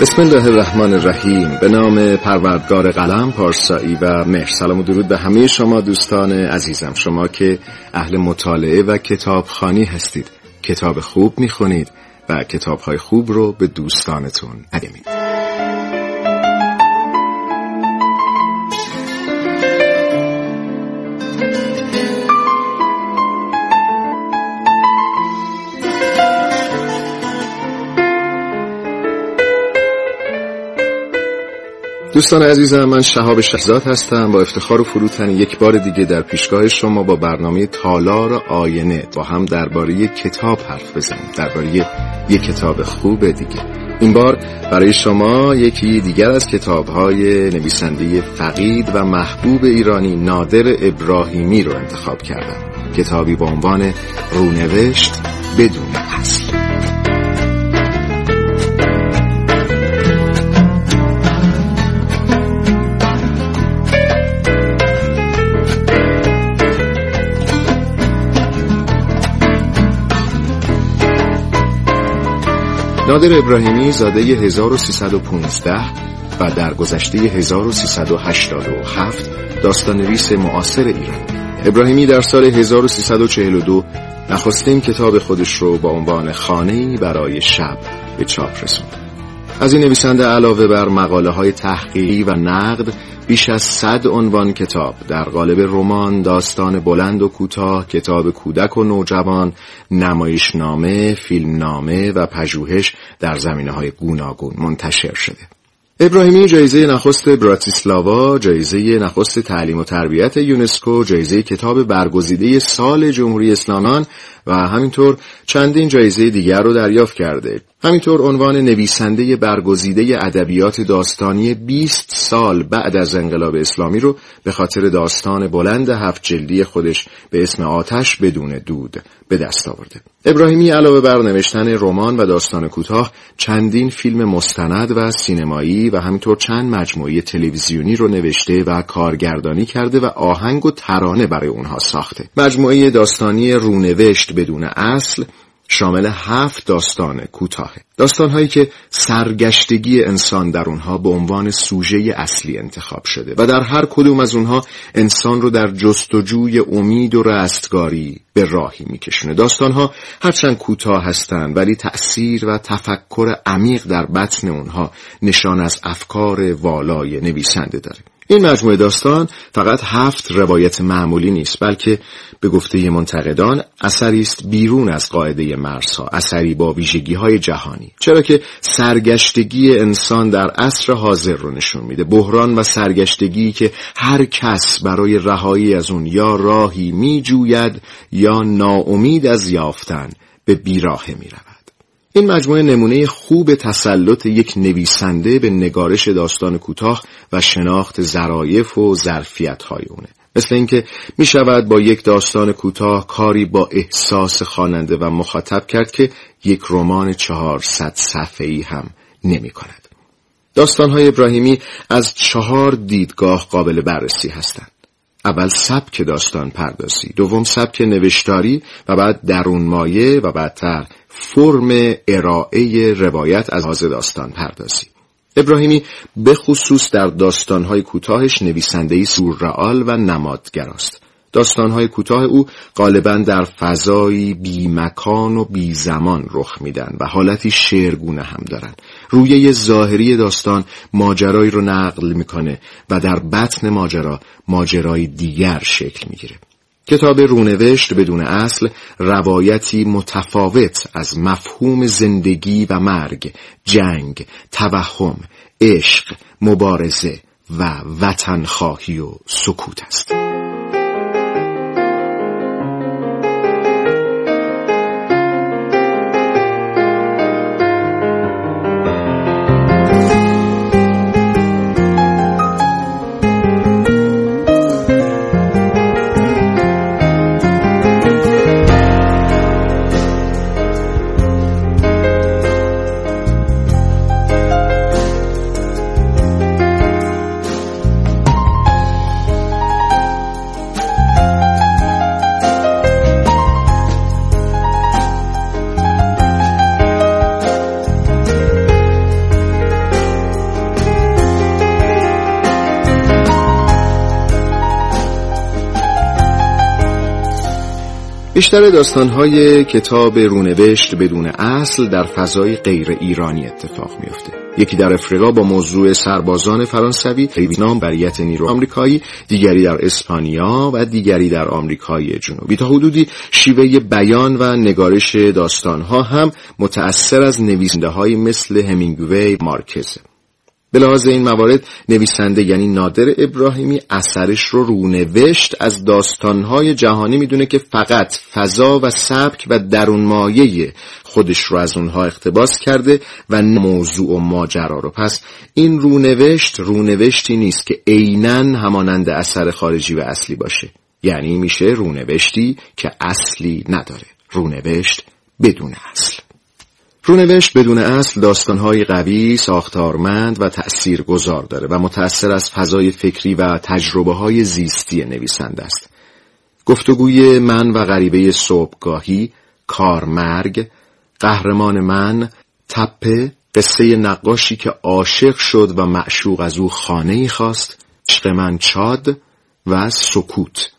بسم الله الرحمن الرحیم. به نام پروردگار قلم پارسایی و مهر. سلام و درود به همه شما دوستان عزیزم. شما که اهل مطالعه و کتابخانی هستید. کتاب خوب می‌خونید و کتابهای خوب رو به دوستانتون ادمید دوستان عزیزم من شهاب شهزاد هستم. با افتخار و فروتنی یک بار دیگه در پیشگاه شما با برنامه تالار آینه با هم درباره کتاب حرف بزنیم. درباره یک کتاب خوب دیگه. این بار برای شما یکی دیگر از کتابهای نویسنده فقید و محبوب ایرانی نادر ابراهیمی رو انتخاب کردم. کتابی با عنوان رونوشت بدون اصل. نادر ابراهیمی زاده 1315 و در گذشته 1387 داستان نویس معاصر ایران. ابراهیمی در سال 1342 نخستین کتاب خودش رو با عنوان خانه‌ای برای شب به چاپ رسوند. از این نویسنده علاوه بر مقاله های تحقیقی و نقد بیش از صد عنوان کتاب در قالب رمان، داستان بلند و کوتاه، کتاب کودک و نوجوان، نمایشنامه، فیلمنامه و پژوهش در زمینه های گوناگون منتشر شده. ابراهیمی جایزه نخست براتیسلاوا، جایزه نخست تعلیم و تربیت یونسکو، جایزه کتاب برگزیده سال جمهوری اسلامان و همینطور چندین جایزه دیگر رو دریافت کرده. همینطور عنوان نویسنده برگزیده ادبیات داستانی 20 سال بعد از انقلاب اسلامی رو به خاطر داستان بلند هفت جلدی خودش به اسم آتش بدون دود به دست آورده. ابراهیمی علاوه بر نوشتن رمان و داستان کوتاه چندین فیلم مستند و سینمایی و همینطور چند مجموعه تلویزیونی رو نوشته و کارگردانی کرده و آهنگ و ترانه برای اونها ساخته. مجموعه داستانی رونوشت بدون اصل شامل هفت داستان کوتاه. داستانهایی که سرگشتگی انسان در اونها به عنوان سوژه اصلی انتخاب شده و در هر کدوم از اونها انسان رو در جستجوی امید و رستگاری به راهی میکشونه. داستانها هرچند کوتاه هستند ولی تأثیر و تفکر عمیق در بطن اونها نشان از افکار والای نویسنده داره. این مجموعه داستان فقط هفت روایت معمولی نیست بلکه به گفته منتقدان اثری است بیرون از قاعده مرزها اثری با ویژگی های جهانی. چرا که سرگشتگی انسان در عصر حاضر رو نشون میده. بحران و سرگشتگی که هر کس برای رهایی از اون یا راهی میجوید یا ناامید از یافتن به بیراهه می‌رود. این مجموعه نمونه خوب تسلط یک نویسنده به نگارش داستان کوتاه و شناخت ظرایف و ظرفیت های اونه مثل اینکه می شود با یک داستان کوتاه کاری با احساس خواننده و مخاطب کرد که یک رمان چهارصد صفحه‌ای هم نمی کند. داستان های ابراهیمی از چهار دیدگاه قابل بررسی هستند. اول سبک داستان پردازی دوم سبک نوشتاری و بعد درون مایه و بعدتر فرم ارائه روایت از حاضر داستان پردازی. ابراهیمی به خصوص در داستانهای کوتاهش نویسندهی سوررئال و نمادگراست. داستانهای کوتاه او غالبا در فضایی بی مکان و بی زمان رخ میدن و حالتی شعرگونه هم دارن. رویه ظاهری داستان ماجرایی رو نقل می‌کنه و در بطن ماجرا ماجرای دیگر شکل می‌گیره. کتاب رونوشت بدون اصل روایتی متفاوت از مفهوم زندگی و مرگ، جنگ، توهم، عشق، مبارزه و وطنخواهی و سکوت است. بیشتر داستانهای کتاب رونوشت بدون اصل در فضای غیر ایرانی اتفاق میفته یکی در افریقا با موضوع سربازان فرانسوی نام بریت نیرو آمریکایی دیگری در اسپانیا و دیگری در آمریکای جنوبی. تا حدودی شیوه بیان و نگارش داستانها هم متأثر از نویسنده های مثل همینگوی مارکزه به لحاظ این موارد نویسنده یعنی نادر ابراهیمی اثرش رو رونوشت از داستانهای جهانی می‌دونه که فقط فضا و سبک و درون مایه خودش رو از اونها اقتباس کرده و موضوع و ماجرا رو. پس این رونوشت رونوشتی نیست که عینا همانند اثر خارجی و اصلی باشه. یعنی میشه رونوشتی که اصلی نداره. رونوشت بدون اصل. رونوشت بدون اصل داستانهای قوی، ساختارمند و تأثیر گذار داره و متأثر از فضای فکری و تجربه های زیستی نویسنده است. گفتگوی من و غریبه صبحگاهی، کارمرگ، قهرمان من، تپه، قصه نقاشی که عاشق شد و معشوق از او خانه خواست، عشق من چاد و سکوت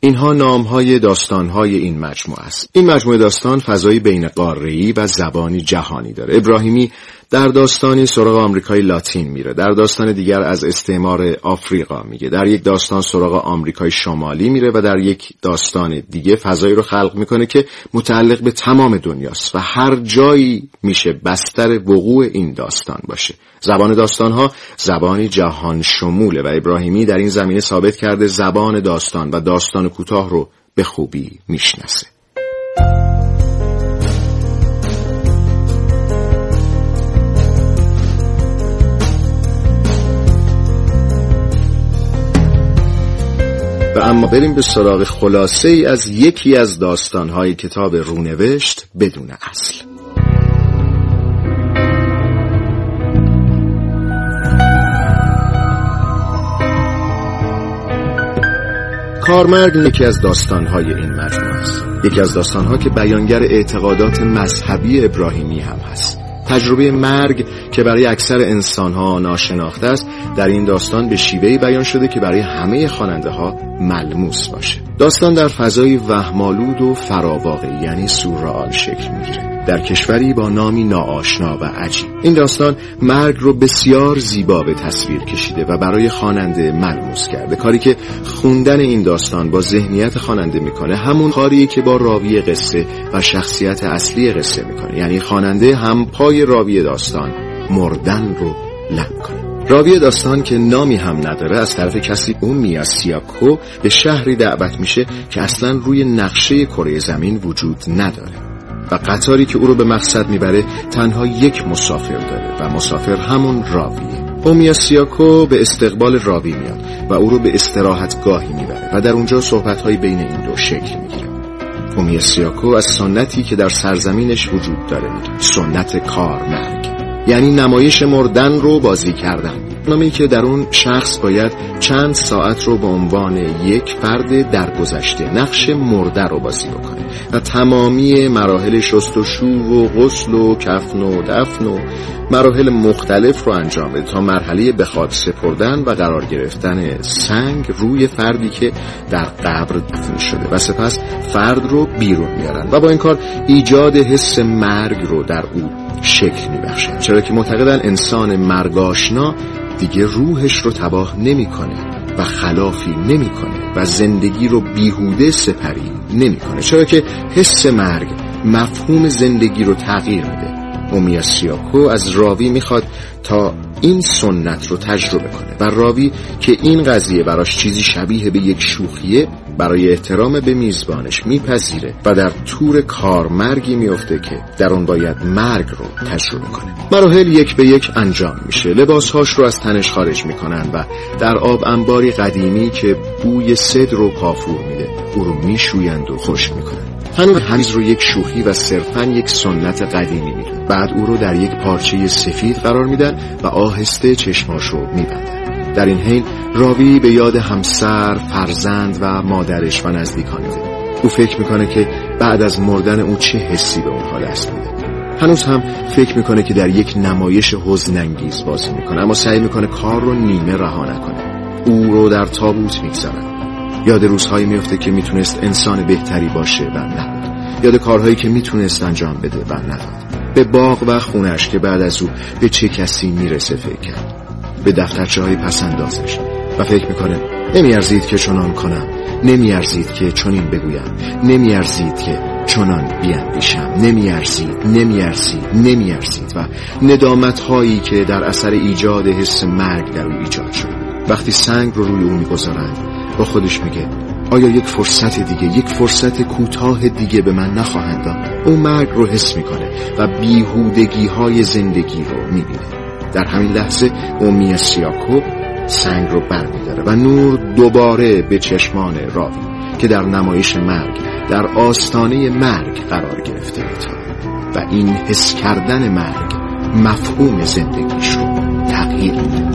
اینها نامهای داستانهای این مجموعه است. این مجموعه داستان فضایی بین قاره‌ای و زبانی جهانی داره. ابراهیمی در داستانی سراغ آمریکای لاتین میره. در داستان دیگر از استعمار آفریقا میگه. در یک داستان سراغ آمریکای شمالی میره و در یک داستان دیگه فضایی رو خلق می‌کنه که متعلق به تمام دنیاست و هر جایی میشه بستر وقوع این داستان باشه. زبان داستان ها زبانی جهان شموله و ابراهیمی در این زمینه ثابت کرده زبان داستان و داستان کوتاه رو به خوبی می‌شناسه. اما بریم به سراغ خلاصه ای از یکی از داستانهای کتاب رونوشت بدون اصل. کارمرگ یکی از داستانهای این مجموعه است. یکی از داستانها که بیانگر اعتقادات مذهبی ابراهیمی هم هست. تجربه مرگ که برای اکثر انسانها ناشناخته است در این داستان به شیوهی بیان شده که برای همه خواننده ها ملموس باشه. داستان در فضای وهمالود و فراواقعی یعنی سورال شکل می‌گیره. در کشوری با نامی ناآشنا و عجیب. این داستان مرگ رو بسیار زیبا به تصویر کشیده و برای خواننده ملموس کرده. کاری که خوندن این داستان با ذهنیت خواننده می‌کنه همون کاریه که با راوی قصه و شخصیت اصلی قصه می‌کنه. یعنی خواننده هم پای راوی داستان مردن رو لب کنه. راوی داستان که نامی هم نداره از طرف کسی اون میاسیاکو به شهری دعوت میشه که اصلا روی نقشه کره زمین وجود نداره. و قطاری که او رو به مقصد می‌بره تنها یک مسافر داره و مسافر همون راویه اومیا سیاکو به استقبال راوی میاد و او رو به استراحتگاهی می‌بره و در اونجا صحبتهایی بین این دو شکل می‌گیره. اومیا سیاکو از سنتی که در سرزمینش وجود داره میگه سنت کارمرگ یعنی نمایش مردن رو بازی کردن. نامی که در اون شخص باید چند ساعت رو به عنوان یک فرد درگذشته نقش مرده رو بازی بکنه. و تمامی مراحل شستشو و غسل و کفن و دفن و مراحل مختلف رو انجام بده تا مرحله به خاک سپردن و قرار گرفتن سنگ روی فردی که در قبر دفن شده و سپس فرد رو بیرون میارن و با این کار ایجاد حس مرگ رو در او شکل میبخشن چرا که معتقدن انسان مرگاشنا دیگه روحش رو تباه نمی‌کنه و خلافی نمی‌کنه و زندگی رو بیهوده سپری نمی‌کنه. چرا که حس مرگ مفهوم زندگی رو تغییر میده. اومیا سیاکو از راوی می‌خواد تا این سنت رو تجربه کنه. و راوی که این قضیه براش چیزی شبیه به یک شوخیه برای احترام به میزبانش میپذیره و در تور کارمرگی میفته که در اون باید مرگ رو تجربه کنه. مراحل یک به یک انجام میشه. لباسهاش رو از تنش خارج می‌کنن و در آب انباری قدیمی که بوی صدر رو کافور میده او رو میشویند و خشک می‌کنن. هنوز هنوز رو یک شوخی و صرفا یک سنت قدیمی میدن بعد او رو در یک پارچه سفید قرار میدن و آهسته چشماش رو میبندن. در این حین راوی به یاد همسر، فرزند و مادرش و نزدیکان میده او فکر می‌کنه که بعد از مردن او چه حسی به اونها دست میده. هنوز هم فکر می‌کنه که در یک نمایش حزنانگیز بازی می‌کنه اما سعی می‌کنه کار رو نیمه رها نکنه. او رو در تابوت می‌گذارن. یاد روزهایی میفته که می‌تونست انسان بهتری باشه و نبود یاد کارهایی که می‌تونست انجام بده و نداد. به باغ و خونش که بعد از او به چه کسی می‌رسه فکر کرد. به دفترچه های پسندازش و فکر می‌کنه نمیارزید که چنان کنم نمیارزید که چنین بگویم نمیارزید که چنان بیاندیشم نمیارزید نمیارزید نمیارزید و ندامت هایی که در اثر ایجاد حس مرگ در او ایجاد شد. وقتی سنگ رو روی او می‌گذارند با خودش میگه آیا یک فرصت دیگه یک فرصت کوتاه دیگه به من نخواهند داد؟ او مرگ رو حس می‌کنه و بیهودگی های زندگی رو می‌بینه. در همین لحظه اومی سیاکو سنگ رو برمیداره و نور دوباره به چشمان راوی که در نمایش مرگ در آستانه مرگ قرار گرفته می‌تونه و این حس کردن مرگ مفهوم زندگیش رو تغییر میده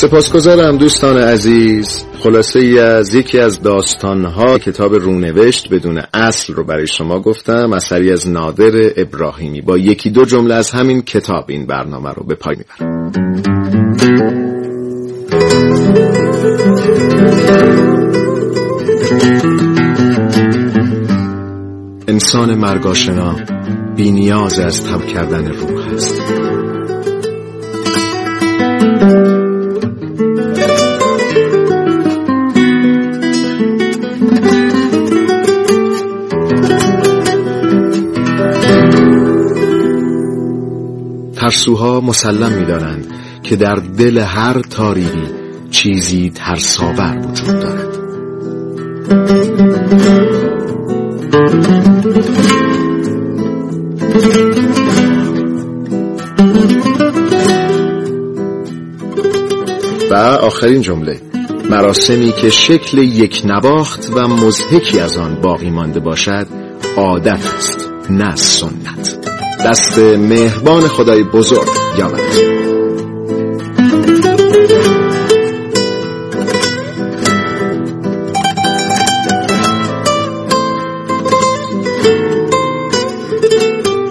سپاسگزارم دوستان عزیز. خلاصه ای از یکی از داستانها کتاب رونوشت بدون اصل رو برای شما گفتم اثری از نادر ابراهیمی. با یکی دو جمله از همین کتاب این برنامه رو به پای می‌برم. انسان مرگاشنا بی نیاز از تب کردن روح است. ترسوها مسلم می‌دانند که در دل هر تاریکی چیزی ترساور وجود دارد. و آخرین جمله مراسمی که شکل یک نواخت و مزهکی از آن باقی مانده باشد عادت است نه سنت. دست مهربان خدای بزرگ. یابد